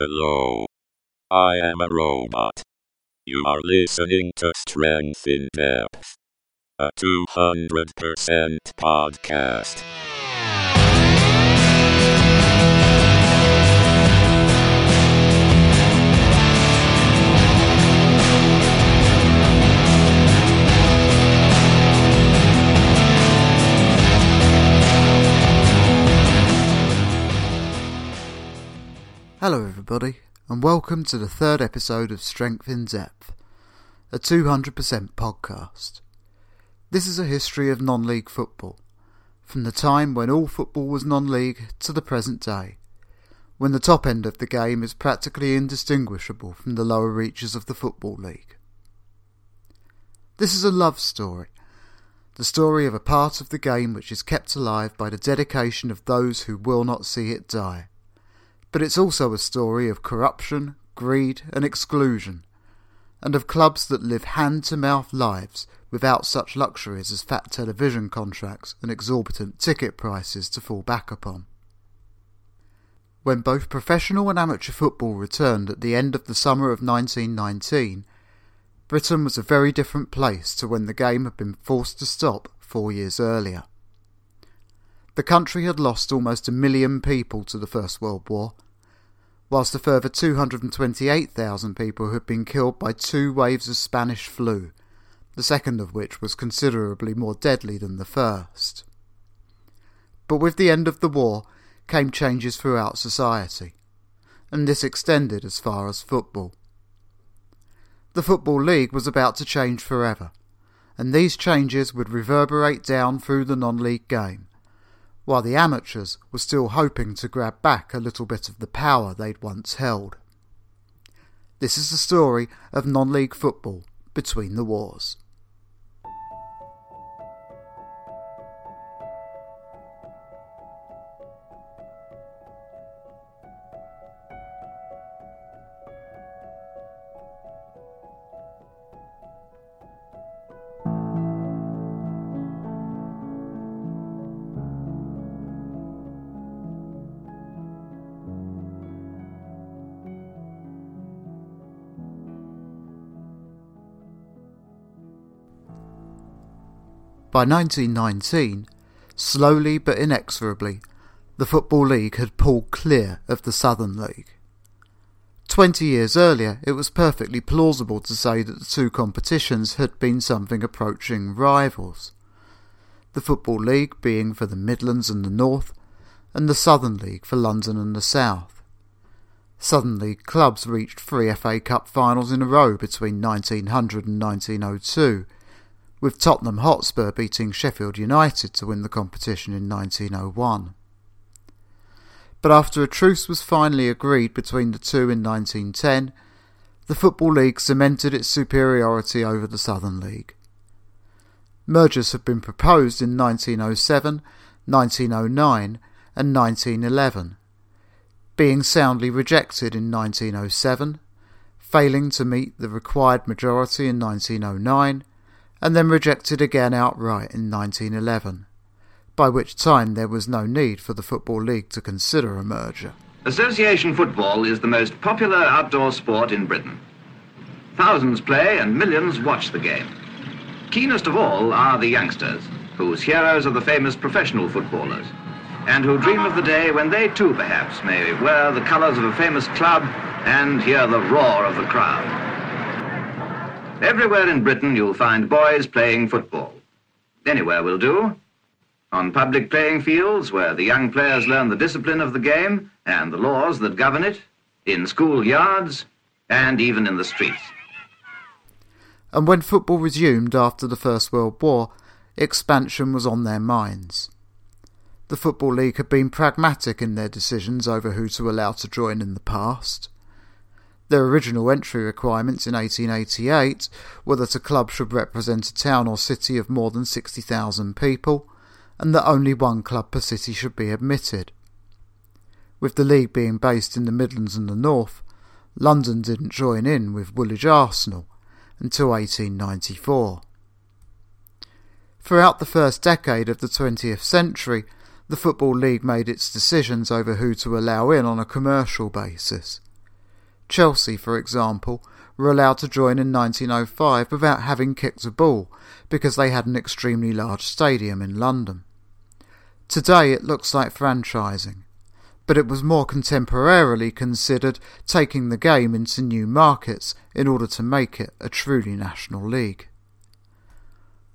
Hello. I am a robot. You are listening to Strength in Depth, a 200% podcast. Hello, everybody, and welcome to the third episode of Strength in Depth, a 200% podcast. This is a history of non league football, from the time when all football was non league to the present day, when the top end of the game is practically indistinguishable from the lower reaches of the Football League. This is a love story, the story of a part of the game which is kept alive by the dedication of those who will not see it die but it's also a story of corruption, greed, and exclusion, and of clubs that live hand to mouth lives without such luxuries as fat television contracts and exorbitant ticket prices to fall back upon. When both professional and amateur football returned at the end of the summer of 1919, Britain was a very different place to when the game had been forced to stop four years earlier. The country had lost almost a million people to the First World War, whilst a further 228,000 people had been killed by two waves of Spanish flu, the second of which was considerably more deadly than the first. But with the end of the war came changes throughout society, and this extended as far as football. The Football League was about to change forever, and these changes would reverberate down through the non league game while the amateurs were still hoping to grab back a little bit of the power they'd once held. This is the story of non league football between the wars. By 1919, slowly but inexorably, the Football League had pulled clear of the Southern League. Twenty years earlier, it was perfectly plausible to say that the two competitions had been something approaching rivals. The Football League being for the Midlands and the North, and the Southern League for London and the South. Southern League clubs reached three FA Cup finals in a row between 1900 and 1902, with Tottenham Hotspur beating Sheffield United to win the competition in 1901. But after a truce was finally agreed between the two in 1910, the Football League cemented its superiority over the Southern League. Mergers had been proposed in 1907, 1909, and 1911, being soundly rejected in 1907, failing to meet the required majority in 1909, and then rejected again outright in 1911, by which time there was no need for the Football League to consider a merger. Association football is the most popular outdoor sport in Britain. Thousands play and millions watch the game. Keenest of all are the youngsters, whose heroes are the famous professional footballers, and who dream of the day when they too perhaps may wear the colours of a famous club and hear the roar of the crowd. Everywhere in Britain you'll find boys playing football. Anywhere will do. On public playing fields where the young players learn the discipline of the game and the laws that govern it, in school yards, and even in the streets. And when football resumed after the First World War, expansion was on their minds. The Football League had been pragmatic in their decisions over who to allow to join in the past. Their original entry requirements in 1888 were that a club should represent a town or city of more than 60,000 people, and that only one club per city should be admitted. With the league being based in the Midlands and the North, London didn't join in with Woolwich Arsenal until 1894. Throughout the first decade of the 20th century, the Football League made its decisions over who to allow in on a commercial basis Chelsea, for example, were allowed to join in 1905 without having kicked a ball because they had an extremely large stadium in London. Today it looks like franchising, but it was more contemporarily considered taking the game into new markets in order to make it a truly national league.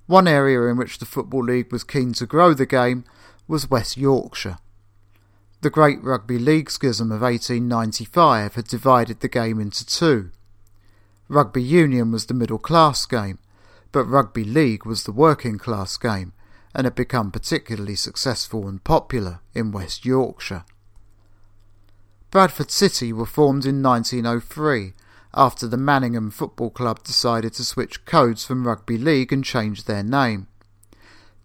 One area in which the Football League was keen to grow the game was West Yorkshire. The Great Rugby League Schism of 1895 had divided the game into two. Rugby Union was the middle class game, but Rugby League was the working class game and had become particularly successful and popular in West Yorkshire. Bradford City were formed in 1903 after the Manningham Football Club decided to switch codes from Rugby League and change their name.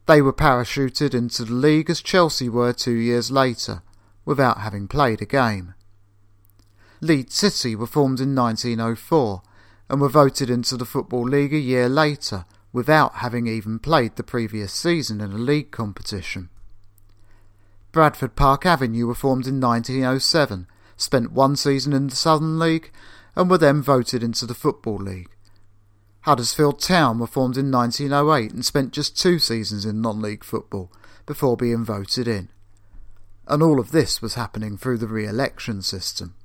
They were parachuted into the league as Chelsea were two years later, without having played a game. Leeds City were formed in 1904 and were voted into the Football League a year later without having even played the previous season in a league competition. Bradford Park Avenue were formed in 1907, spent one season in the Southern League, and were then voted into the Football League. Huddersfield Town were formed in 1908 and spent just two seasons in non league football before being voted in and all of this was happening through the re election system.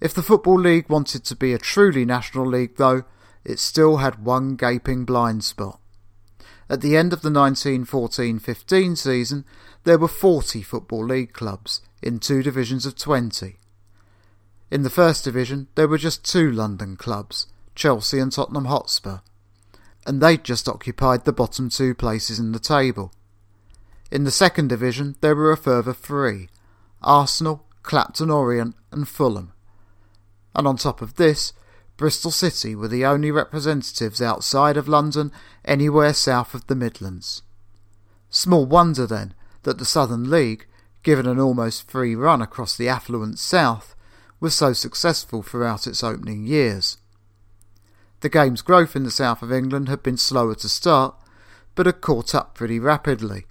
If the Football League wanted to be a truly national league, though, it still had one gaping blind spot. At the end of the 1914 15 season, there were 40 Football League clubs in two divisions of 20. In the first division, there were just two London clubs, Chelsea and Tottenham Hotspur, and they'd just occupied the bottom two places in the table. In the second division, there were a further three Arsenal, Clapton Orient, and Fulham. And on top of this, Bristol City were the only representatives outside of London anywhere south of the Midlands. Small wonder, then, that the Southern League, given an almost free run across the affluent South, was so successful throughout its opening years. The game's growth in the south of England had been slower to start, but had caught up pretty rapidly.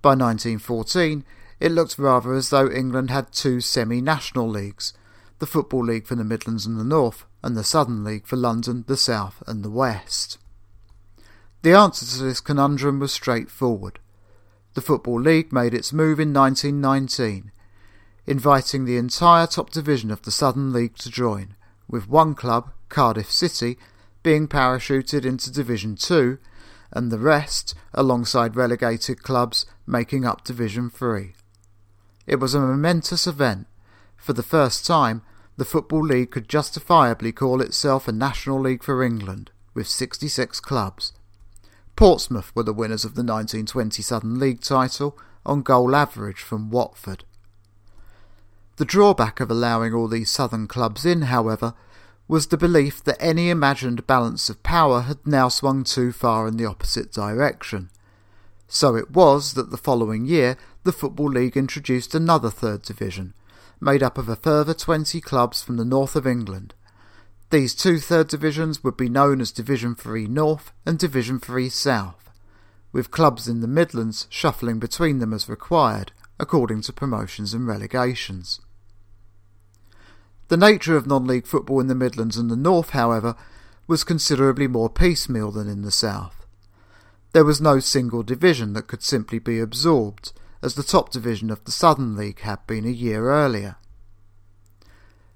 By 1914, it looked rather as though England had two semi national leagues the Football League for the Midlands and the North, and the Southern League for London, the South, and the West. The answer to this conundrum was straightforward. The Football League made its move in 1919, inviting the entire top division of the Southern League to join, with one club, Cardiff City, being parachuted into Division 2 and the rest, alongside relegated clubs, making up Division 3. It was a momentous event. For the first time, the Football League could justifiably call itself a National League for England, with 66 clubs. Portsmouth were the winners of the 1920 Southern League title on goal average from Watford. The drawback of allowing all these southern clubs in, however, was the belief that any imagined balance of power had now swung too far in the opposite direction. So it was that the following year the Football League introduced another third division, made up of a further 20 clubs from the north of England. These two third divisions would be known as Division 3 North and Division 3 South, with clubs in the Midlands shuffling between them as required, according to promotions and relegations. The nature of non league football in the Midlands and the North, however, was considerably more piecemeal than in the South. There was no single division that could simply be absorbed, as the top division of the Southern League had been a year earlier.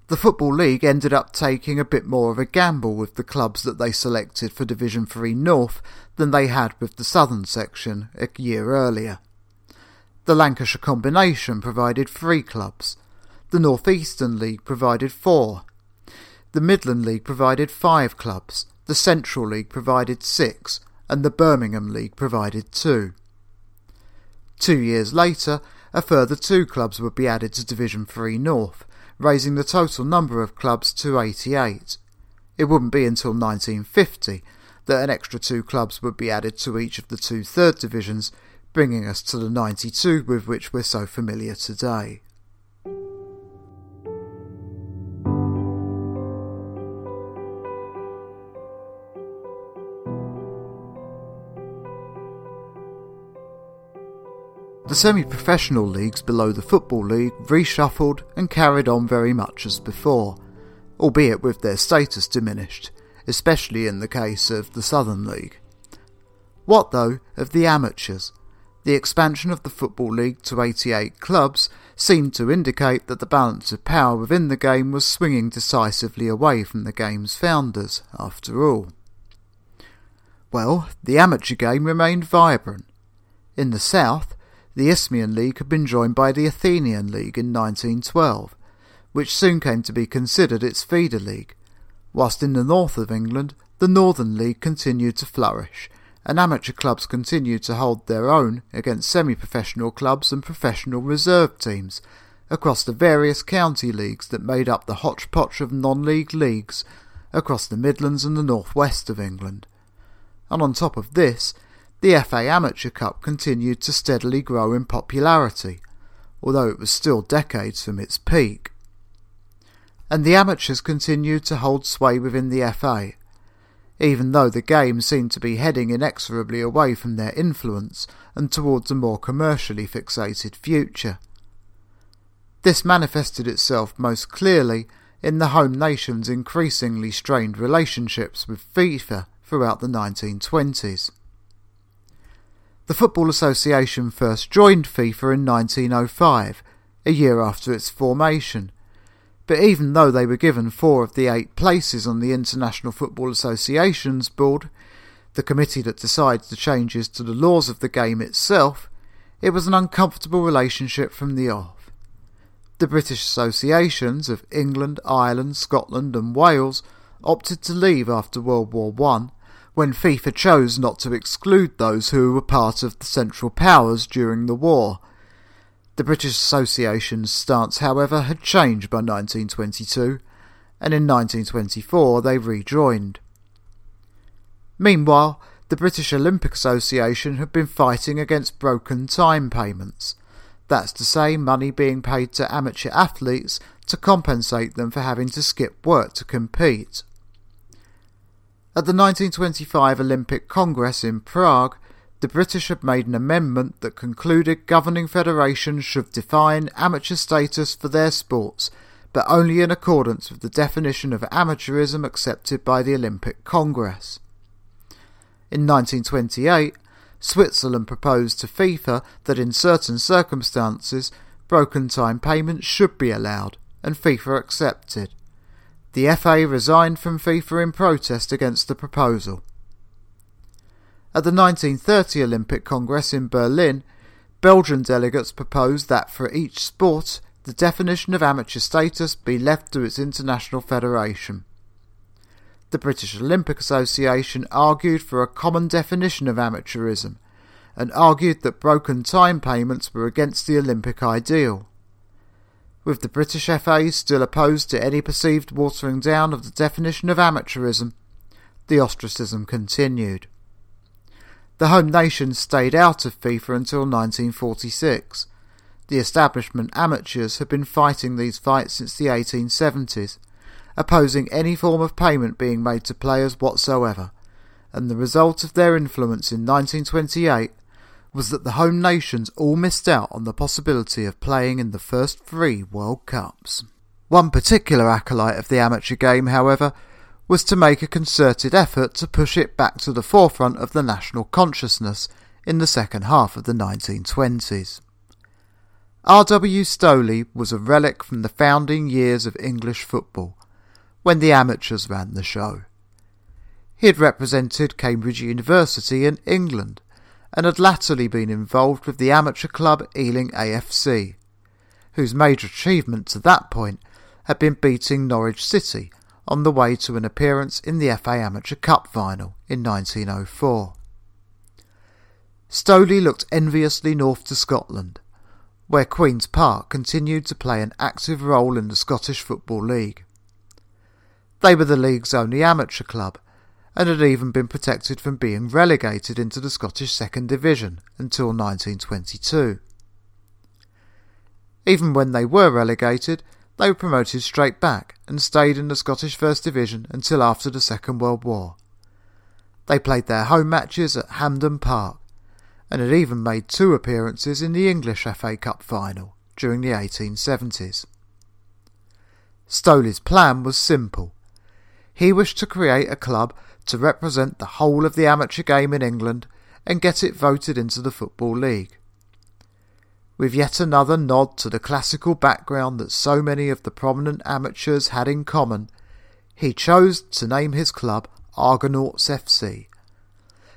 The Football League ended up taking a bit more of a gamble with the clubs that they selected for Division 3 North than they had with the Southern section a year earlier. The Lancashire combination provided three clubs, the North Eastern League provided four. The Midland League provided five clubs. The Central League provided six. And the Birmingham League provided two. Two years later, a further two clubs would be added to Division 3 North, raising the total number of clubs to 88. It wouldn't be until 1950 that an extra two clubs would be added to each of the two third divisions, bringing us to the 92 with which we're so familiar today. The semi professional leagues below the Football League reshuffled and carried on very much as before, albeit with their status diminished, especially in the case of the Southern League. What, though, of the amateurs? The expansion of the Football League to 88 clubs seemed to indicate that the balance of power within the game was swinging decisively away from the game's founders, after all. Well, the amateur game remained vibrant. In the south, the Isthmian League had been joined by the Athenian League in 1912, which soon came to be considered its feeder league, whilst in the north of England the Northern League continued to flourish, and amateur clubs continued to hold their own against semi-professional clubs and professional reserve teams across the various county leagues that made up the hodgepodge of non-league leagues across the Midlands and the northwest of England. And on top of this, the FA Amateur Cup continued to steadily grow in popularity, although it was still decades from its peak. And the amateurs continued to hold sway within the FA, even though the game seemed to be heading inexorably away from their influence and towards a more commercially fixated future. This manifested itself most clearly in the home nation's increasingly strained relationships with FIFA throughout the 1920s. The Football Association first joined FIFA in 1905, a year after its formation, but even though they were given four of the eight places on the International Football Association's board, the committee that decides the changes to the laws of the game itself, it was an uncomfortable relationship from the off. The British associations of England, Ireland, Scotland, and Wales opted to leave after World War I, when FIFA chose not to exclude those who were part of the Central Powers during the war the British Association's stance, however, had changed by 1922, and in 1924 they rejoined. Meanwhile, the British Olympic Association had been fighting against broken time payments. That's to say, money being paid to amateur athletes to compensate them for having to skip work to compete. At the 1925 Olympic Congress in Prague, the British had made an amendment that concluded governing federations should define amateur status for their sports, but only in accordance with the definition of amateurism accepted by the Olympic Congress. In 1928, Switzerland proposed to FIFA that in certain circumstances broken time payments should be allowed, and FIFA accepted. The FA resigned from FIFA in protest against the proposal. At the 1930 Olympic Congress in Berlin, Belgian delegates proposed that for each sport the definition of amateur status be left to its international federation. The British Olympic Association argued for a common definition of amateurism and argued that broken time payments were against the Olympic ideal. With the British FA still opposed to any perceived watering down of the definition of amateurism, the ostracism continued. The home nations stayed out of FIFA until 1946. The establishment amateurs had been fighting these fights since the 1870s, opposing any form of payment being made to players whatsoever, and the result of their influence in 1928 was that the home nations all missed out on the possibility of playing in the first three World Cups. One particular acolyte of the amateur game, however, was to make a concerted effort to push it back to the forefront of the national consciousness in the second half of the 1920s. R.W. Sloley was a relic from the founding years of English football, when the amateurs ran the show. He had represented Cambridge University in England and had latterly been involved with the amateur club Ealing AFC, whose major achievement to that point had been beating Norwich City on the way to an appearance in the FA Amateur Cup final in 1904. Sloley looked enviously north to Scotland, where Queen's Park continued to play an active role in the Scottish Football League. They were the league's only amateur club and had even been protected from being relegated into the Scottish Second Division until 1922. Even when they were relegated, they were promoted straight back and stayed in the Scottish First Division until after the Second World War. They played their home matches at Hampden Park, and had even made two appearances in the English FA Cup final during the 1870s. Sloley's plan was simple. He wished to create a club to represent the whole of the amateur game in England and get it voted into the Football League. With yet another nod to the classical background that so many of the prominent amateurs had in common, he chose to name his club Argonauts FC,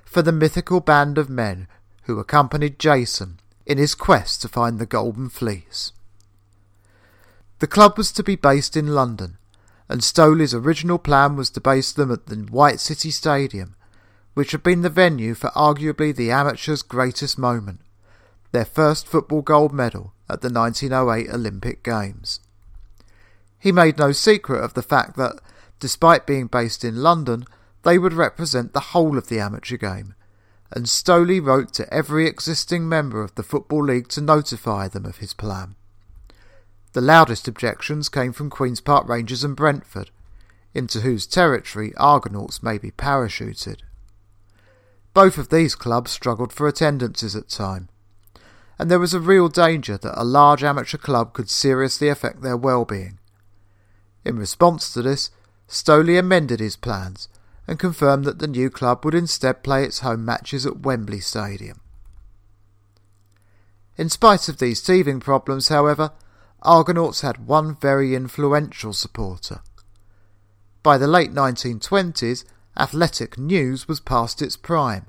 for the mythical band of men who accompanied Jason in his quest to find the Golden Fleece. The club was to be based in London, and Sloley's original plan was to base them at the White City Stadium, which had been the venue for arguably the amateurs' greatest moment, their first football gold medal at the 1908 Olympic Games. He made no secret of the fact that, despite being based in London, they would represent the whole of the amateur game, and Sloley wrote to every existing member of the Football League to notify them of his plan. The loudest objections came from Queen's Park Rangers and Brentford, into whose territory Argonauts may be parachuted. Both of these clubs struggled for attendances at time, and there was a real danger that a large amateur club could seriously affect their well-being. In response to this, Sloley amended his plans and confirmed that the new club would instead play its home matches at Wembley Stadium. In spite of these teething problems, however, Argonauts had one very influential supporter. By the late 1920s, Athletic News was past its prime.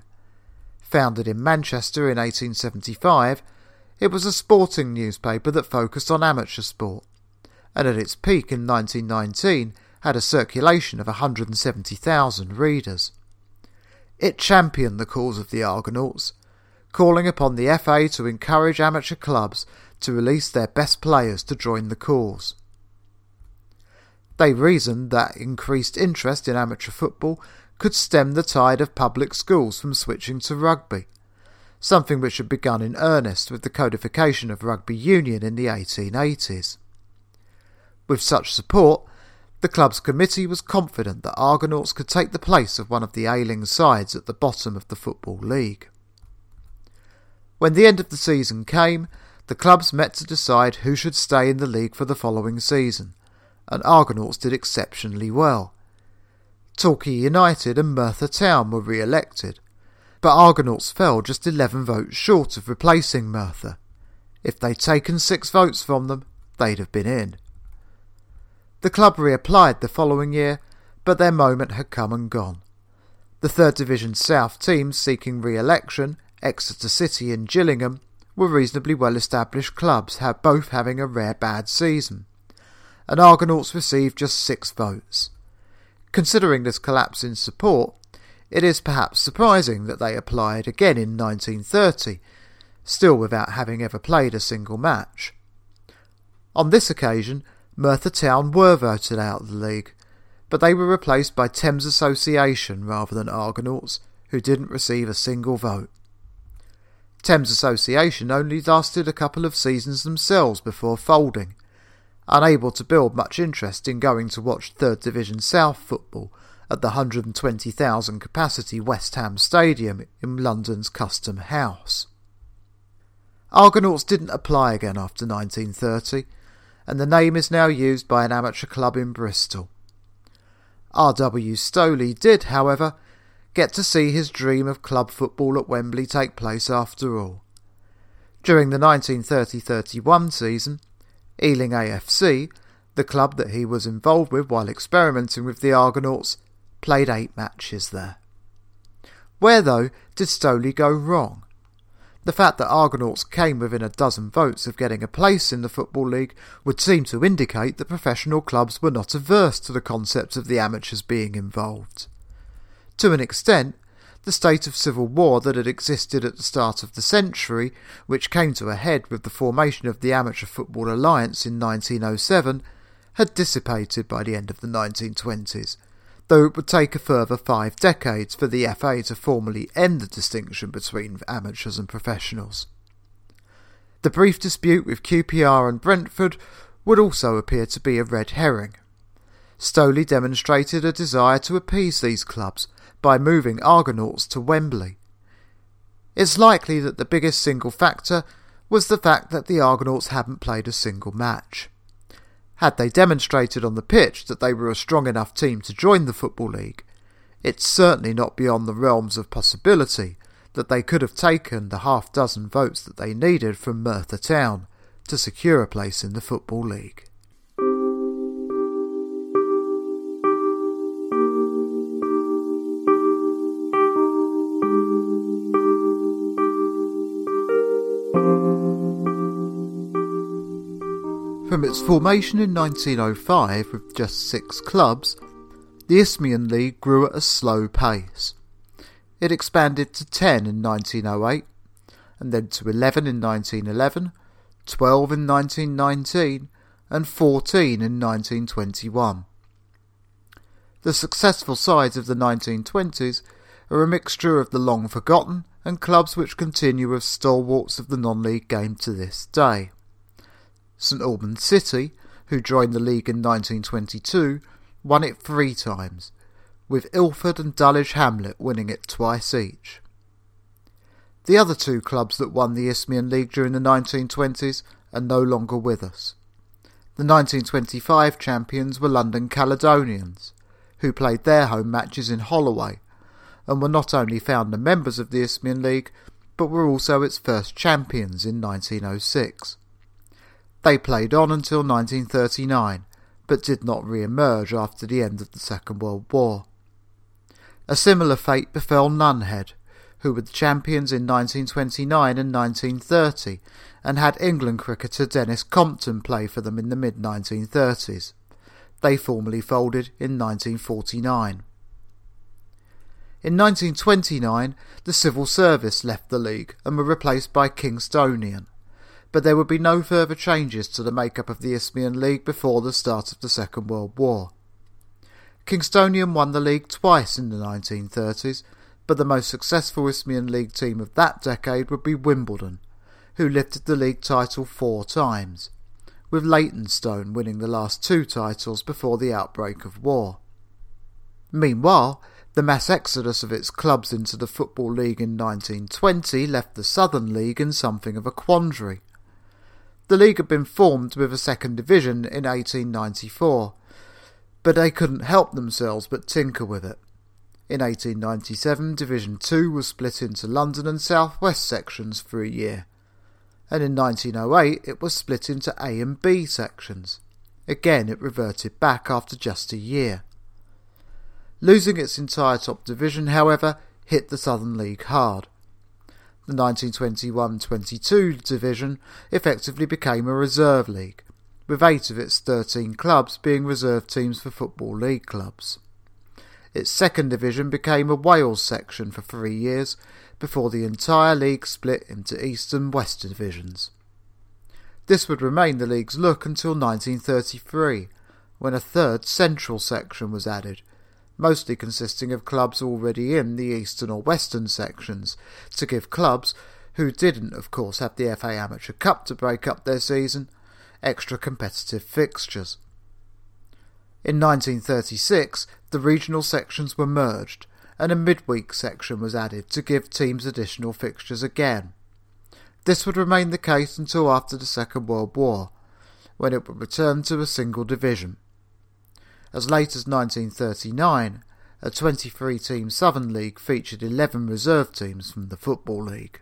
Founded in Manchester in 1875, it was a sporting newspaper that focused on amateur sport, and at its peak in 1919 had a circulation of 170,000 readers. It championed the cause of the Argonauts, calling upon the FA to encourage amateur clubs to release their best players to join the cause. They reasoned that increased interest in amateur football could stem the tide of public schools from switching to rugby, something which had begun in earnest with the codification of rugby union in the 1880s. With such support, the club's committee was confident that Argonauts could take the place of one of the ailing sides at the bottom of the Football League. When the end of the season came, the clubs met to decide who should stay in the league for the following season, and Argonauts did exceptionally well. Torquay United and Merthyr Town were re-elected, but Argonauts fell just 11 votes short of replacing Merthyr. If they'd taken six votes from them, they'd have been in. The club reapplied the following year, but their moment had come and gone. The Third Division South teams seeking re-election, Exeter City and Gillingham, were reasonably well established clubs, both having a rare bad season, and Argonauts received just six votes. Considering this collapse in support, it is perhaps surprising that they applied again in 1930, still without having ever played a single match. On this occasion, Merthyr Town were voted out of the league, but they were replaced by Thames Association rather than Argonauts, who didn't receive a single vote. Thames Association only lasted a couple of seasons themselves before folding, unable to build much interest in going to watch Third Division South football at the 120,000 capacity West Ham Stadium in London's Custom House. Argonauts didn't apply again after 1930, and the name is now used by an amateur club in Bristol. R.W. Sloley did, however, get to see his dream of club football at Wembley take place after all. During the 1930-31 season, Ealing AFC, the club that he was involved with while experimenting with the Argonauts, played eight matches there. Where, though, did Sloley go wrong? The fact that Argonauts came within a dozen votes of getting a place in the Football League would seem to indicate that professional clubs were not averse to the concept of the amateurs being involved. To an extent, the state of civil war that had existed at the start of the century, which came to a head with the formation of the Amateur Football Alliance in 1907, had dissipated by the end of the 1920s, though it would take a further five decades for the FA to formally end the distinction between amateurs and professionals. The brief dispute with QPR and Brentford would also appear to be a red herring. Sloley demonstrated a desire to appease these clubs by moving Argonauts to Wembley. It's likely that the biggest single factor was the fact that the Argonauts hadn't played a single match. Had they demonstrated on the pitch that they were a strong enough team to join the Football League, it's certainly not beyond the realms of possibility that they could have taken the half dozen votes that they needed from Merthyr Town to secure a place in the Football League. From its formation in 1905 with just six clubs, the Isthmian League grew at a slow pace. It expanded to 10 in 1908, and then to 11 in 1911, 12 in 1919, and 14 in 1921. The successful sides of the 1920s are a mixture of the long forgotten and clubs which continue as stalwarts of the non league game to this day. St Albans City, who joined the league in 1922, won it three times, with Ilford and Dulwich Hamlet winning it twice each. The other two clubs that won the Isthmian League during the 1920s are no longer with us. The 1925 champions were London Caledonians, who played their home matches in Holloway, and were not only founder members of the Isthmian League, but were also its first champions in 1906. They played on until 1939, but did not re-emerge after the end of the Second World War. A similar fate befell Nunhead, who were the champions in 1929 and 1930, and had England cricketer Denis Compton play for them in the mid 1930s. They formally folded in 1949. In 1929, the Civil Service left the league and were replaced by Kingstonian but there would be no further changes to the makeup of the Isthmian League before the start of the Second World War. Kingstonian won the league twice in the 1930s, but the most successful Isthmian League team of that decade would be Wimbledon, who lifted the league title four times, with Leytonstone winning the last two titles before the outbreak of war. Meanwhile, the mass exodus of its clubs into the Football League in 1920 left the Southern League in something of a quandary. The league had been formed with a second division in 1894, but they couldn't help themselves but tinker with it. In 1897, Division 2 was split into London and South West sections for a year, and in 1908 it was split into A and B sections. Again, it reverted back after just a year. Losing its entire top division, however, hit the Southern League hard. The 1921-22 division effectively became a reserve league, with eight of its 13 clubs being reserve teams for Football League clubs. Its second division became a Wales section for three years before the entire league split into East and West divisions. This would remain the league's look until 1933, when a third central section was added, mostly consisting of clubs already in the eastern or western sections, to give clubs, who didn't, of course, have the FA Amateur Cup to break up their season, extra competitive fixtures. In 1936, the regional sections were merged, and a midweek section was added to give teams additional fixtures again. This would remain the case until after the Second World War, when it would return to a single division. As late as 1939, a 23 team Southern League featured 11 reserve teams from the Football League.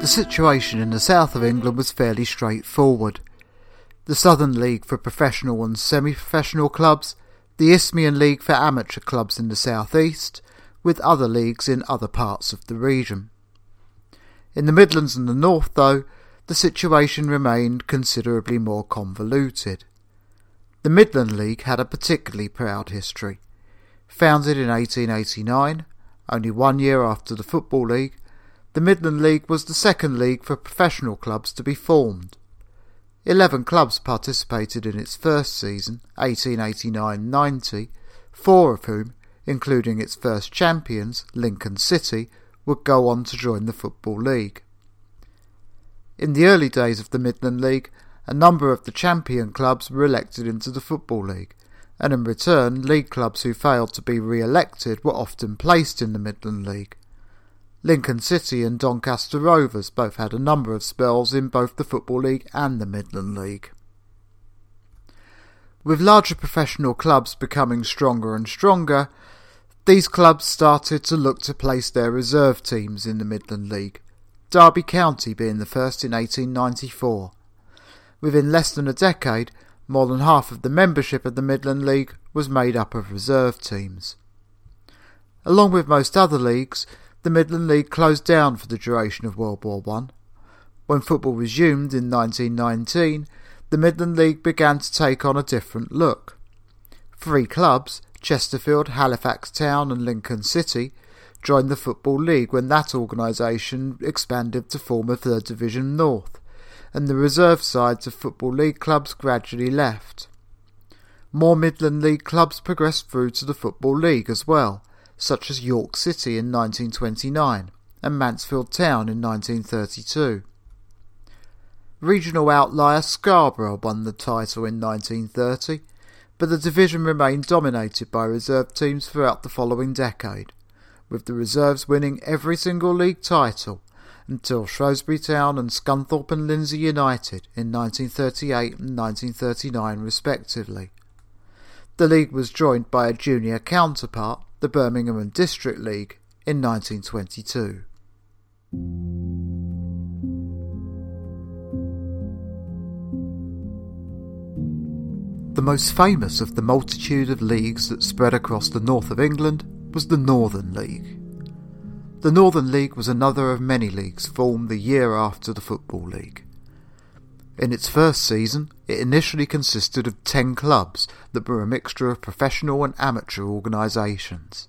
The situation in the south of England was fairly straightforward. The Southern League for professional and semi professional clubs the Isthmian League for amateur clubs in the southeast, with other leagues in other parts of the region. In the Midlands and the North, though, the situation remained considerably more convoluted. The Midland League had a particularly proud history. Founded in 1889, only one year after the Football League, the Midland League was the second league for professional clubs to be formed. Eleven clubs participated in its first season, 1889-90, four of whom, including its first champions, Lincoln City, would go on to join the Football League. In the early days of the Midland League, a number of the champion clubs were elected into the Football League, and in return, league clubs who failed to be re elected were often placed in the Midland League. Lincoln City and Doncaster Rovers both had a number of spells in both the Football League and the Midland League. With larger professional clubs becoming stronger and stronger, these clubs started to look to place their reserve teams in the Midland League, Derby County being the first in 1894. Within less than a decade, more than half of the membership of the Midland League was made up of reserve teams. Along with most other leagues, the Midland League closed down for the duration of World War I. When football resumed in 1919, the Midland League began to take on a different look. Three clubs, Chesterfield, Halifax Town, and Lincoln City, joined the Football League when that organisation expanded to form a Third Division North, and the reserve sides of Football League clubs gradually left. More Midland League clubs progressed through to the Football League as well, such as York City in 1929 and Mansfield Town in 1932. Regional outlier Scarborough won the title in 1930, but the division remained dominated by reserve teams throughout the following decade, with the reserves winning every single league title until Shrewsbury Town and Scunthorpe and Lindsey United in 1938 and 1939 respectively. The league was joined by a junior counterpart, the Birmingham and District League, in 1922. The most famous of the multitude of leagues that spread across the north of England was the Northern League. The Northern League was another of many leagues formed the year after the Football League. In its first season, it initially consisted of 10 clubs that were a mixture of professional and amateur organisations.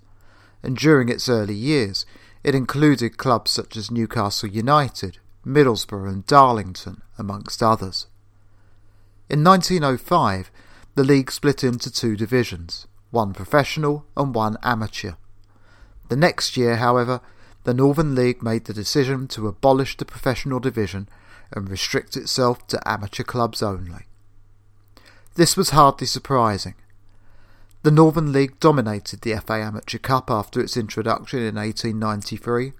And during its early years, it included clubs such as Newcastle United, Middlesbrough, and Darlington, amongst others. In 1905, the league split into two divisions, one professional and one amateur. The next year, however, the Northern League made the decision to abolish the professional division and restrict itself to amateur clubs only. This was hardly surprising. The Northern League dominated the FA Amateur Cup after its introduction in 1893,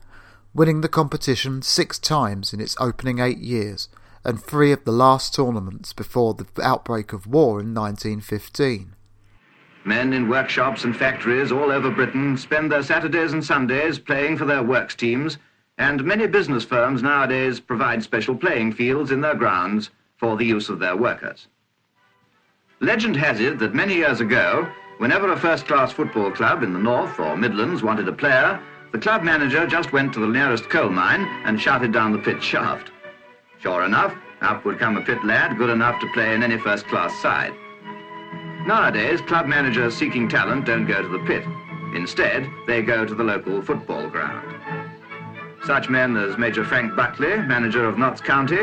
winning the competition six times in its opening eight years and three of the last tournaments before the outbreak of war in 1915. Men in workshops and factories all over Britain spend their Saturdays and Sundays playing for their works teams and many business firms nowadays provide special playing fields in their grounds for the use of their workers. Legend has it that many years ago, whenever a first-class football club in the North or Midlands wanted a player, the club manager just went to the nearest coal mine and shouted down the pit shaft. Sure enough, up would come a pit lad good enough to play in any first-class side. Nowadays, club managers seeking talent don't go to the pit. Instead, they go to the local football ground. Such men as Major Frank Buckley, manager of Notts County,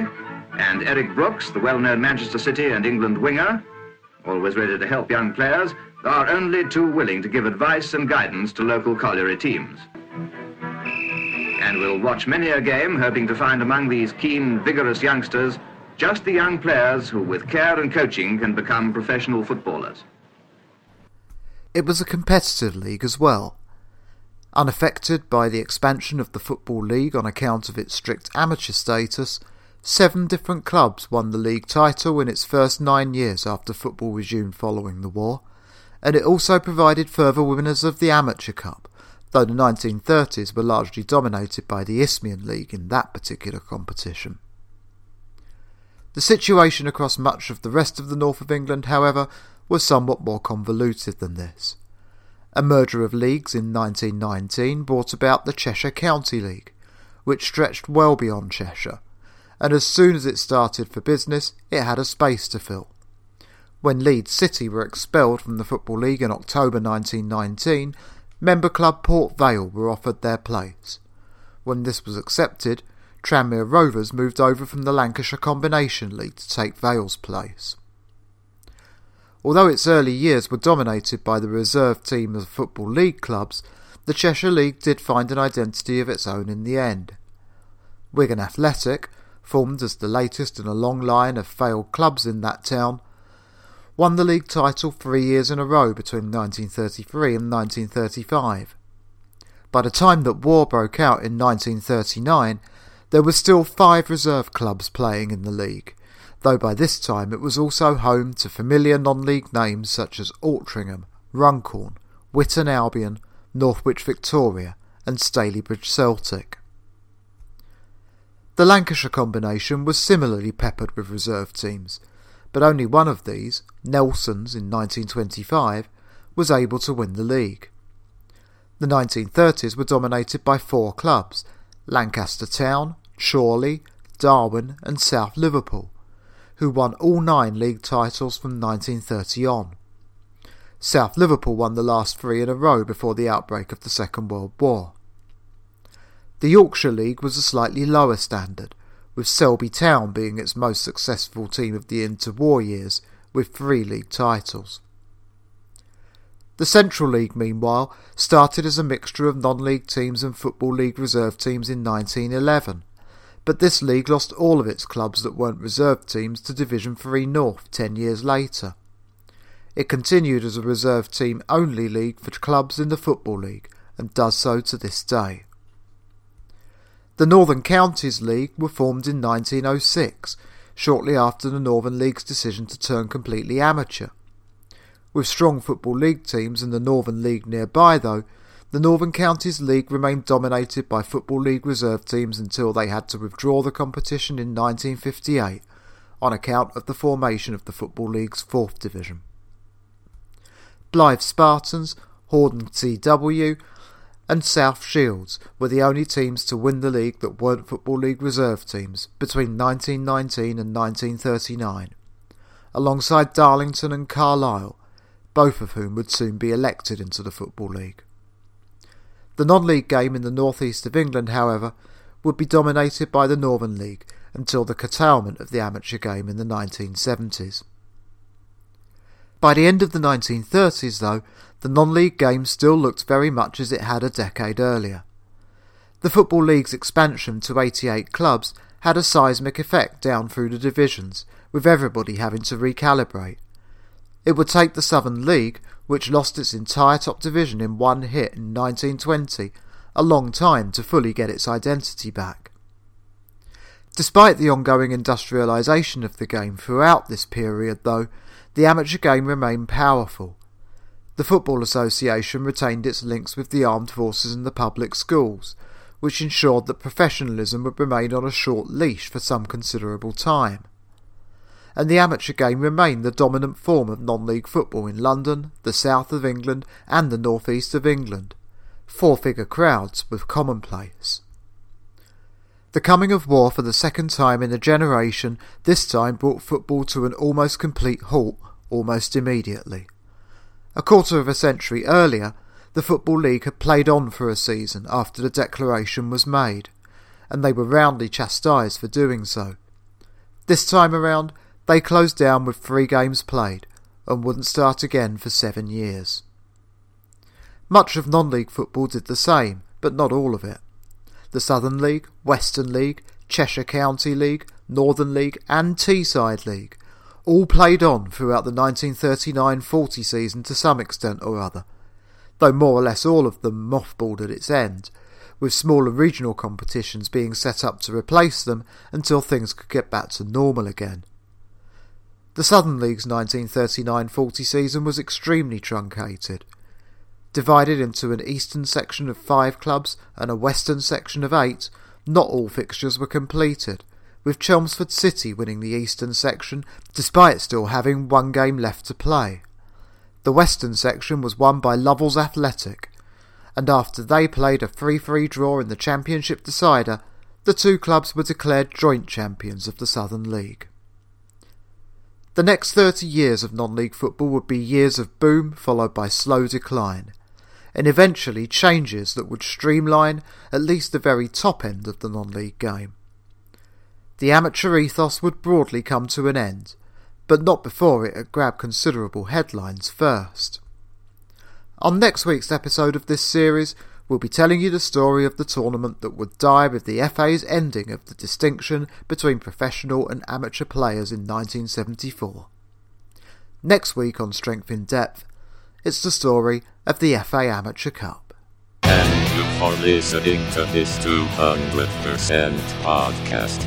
and Eric Brooks, the well-known Manchester City and England winger, always ready to help young players, are only too willing to give advice and guidance to local colliery teams. And we'll watch many a game hoping to find among these keen, vigorous youngsters just the young players who, with care and coaching, can become professional footballers. It was a competitive league as well, Unaffected by the expansion of the Football League on account of its strict amateur status, seven different clubs won the league title in its first nine years after football resumed following the war, and it also provided further winners of the Amateur Cup, though the 1930s were largely dominated by the Isthmian League in that particular competition. The situation across much of the rest of the north of England, however, was somewhat more convoluted than this. A merger of leagues in 1919 brought about the Cheshire County League, which stretched well beyond Cheshire, and as soon as it started for business, it had a space to fill. When Leeds City were expelled from the Football League in October 1919, member club Port Vale were offered their place. When this was accepted, Tranmere Rovers moved over from the Lancashire Combination League to take Vale's place. Although its early years were dominated by the reserve team of Football League clubs, the Cheshire League did find an identity of its own in the end. Wigan Athletic, formed as the latest in a long line of failed clubs in that town, won the league title three years in a row between 1933 and 1935. By the time that war broke out in 1939, there were still five reserve clubs playing in the league, though by this time it was also home to familiar non-league names such as Altrincham, Runcorn, Witton Albion, Northwich Victoria and Stalybridge Celtic. The Lancashire combination was similarly peppered with reserve teams, but only one of these, Nelson's in 1925, was able to win the league. The 1930s were dominated by four clubs Lancaster Town, Chorley, Darwen, and South Liverpool, who won all nine league titles from 1930 on. South Liverpool won the last three in a row before the outbreak of the Second World War. The Yorkshire League was a slightly lower standard, with Selby Town being its most successful team of the interwar years, with three league titles. The Central League, meanwhile, started as a mixture of non-league teams and Football League reserve teams in 1911, but this league lost all of its clubs that weren't reserve teams to Division 3 North ten years later. It continued as a reserve team only league for clubs in the Football League, and does so to this day. The Northern Counties League were formed in 1906, shortly after the Northern League's decision to turn completely amateur. With strong Football League teams and the Northern League nearby, though, the Northern Counties League remained dominated by Football League reserve teams until they had to withdraw the competition in 1958 on account of the formation of the Football League's fourth division. Blyth Spartans, Horden CW, and South Shields were the only teams to win the league that weren't Football League reserve teams between 1919 and 1939, alongside Darlington and Carlisle, both of whom would soon be elected into the Football League. The non-league game in the northeast of England, however, would be dominated by the Northern League until the curtailment of the amateur game in the 1970s. By the end of the 1930s, though, the non-league game still looked very much as it had a decade earlier. The Football League's expansion to 88 clubs had a seismic effect down through the divisions, with everybody having to recalibrate. It would take the Southern League, which lost its entire top division in one hit in 1920, a long time to fully get its identity back. Despite the ongoing industrialisation of the game throughout this period, though, the amateur game remained powerful. The Football Association retained its links with the armed forces and the public schools, which ensured that professionalism would remain on a short leash for some considerable time and the amateur game remained the dominant form of non-league football in London, the south of England and the northeast of England. Four-figure crowds were commonplace. The coming of war for the second time in a generation this time brought football to an almost complete halt almost immediately. A quarter of a century earlier, the Football League had played on for a season after the declaration was made, and they were roundly chastised for doing so. This time around, they closed down with three games played and wouldn't start again for seven years. Much of non-league football did the same, but not all of it. The Southern League, Western League, Cheshire County League, Northern League and Teesside League all played on throughout the 1939-40 season to some extent or other, though more or less all of them mothballed at its end, with smaller regional competitions being set up to replace them until things could get back to normal again. The Southern League's 1939-40 season was extremely truncated. Divided into an eastern section of five clubs and a western section of eight, not all fixtures were completed, with Chelmsford City winning the eastern section despite still having one game left to play. The western section was won by Lovells Athletic, and after they played a 3-3 draw in the championship decider, the two clubs were declared joint champions of the Southern League. The next 30 years of non-league football would be years of boom followed by slow decline, and eventually changes that would streamline at least the very top end of the non-league game. The amateur ethos would broadly come to an end, but not before it had grabbed considerable headlines first. On next week's episode of this series, we'll be telling you the story of the tournament that would die with the FA's ending of the distinction between professional and amateur players in 1974. Next week on Strength in Depth, it's the story of the FA Amateur Cup. Thank you for listening to this 200% podcast.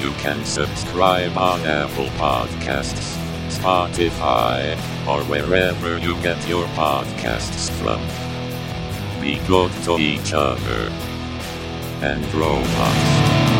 You can subscribe on Apple Podcasts, Spotify, or wherever you get your podcasts from. Be good to each other and robots.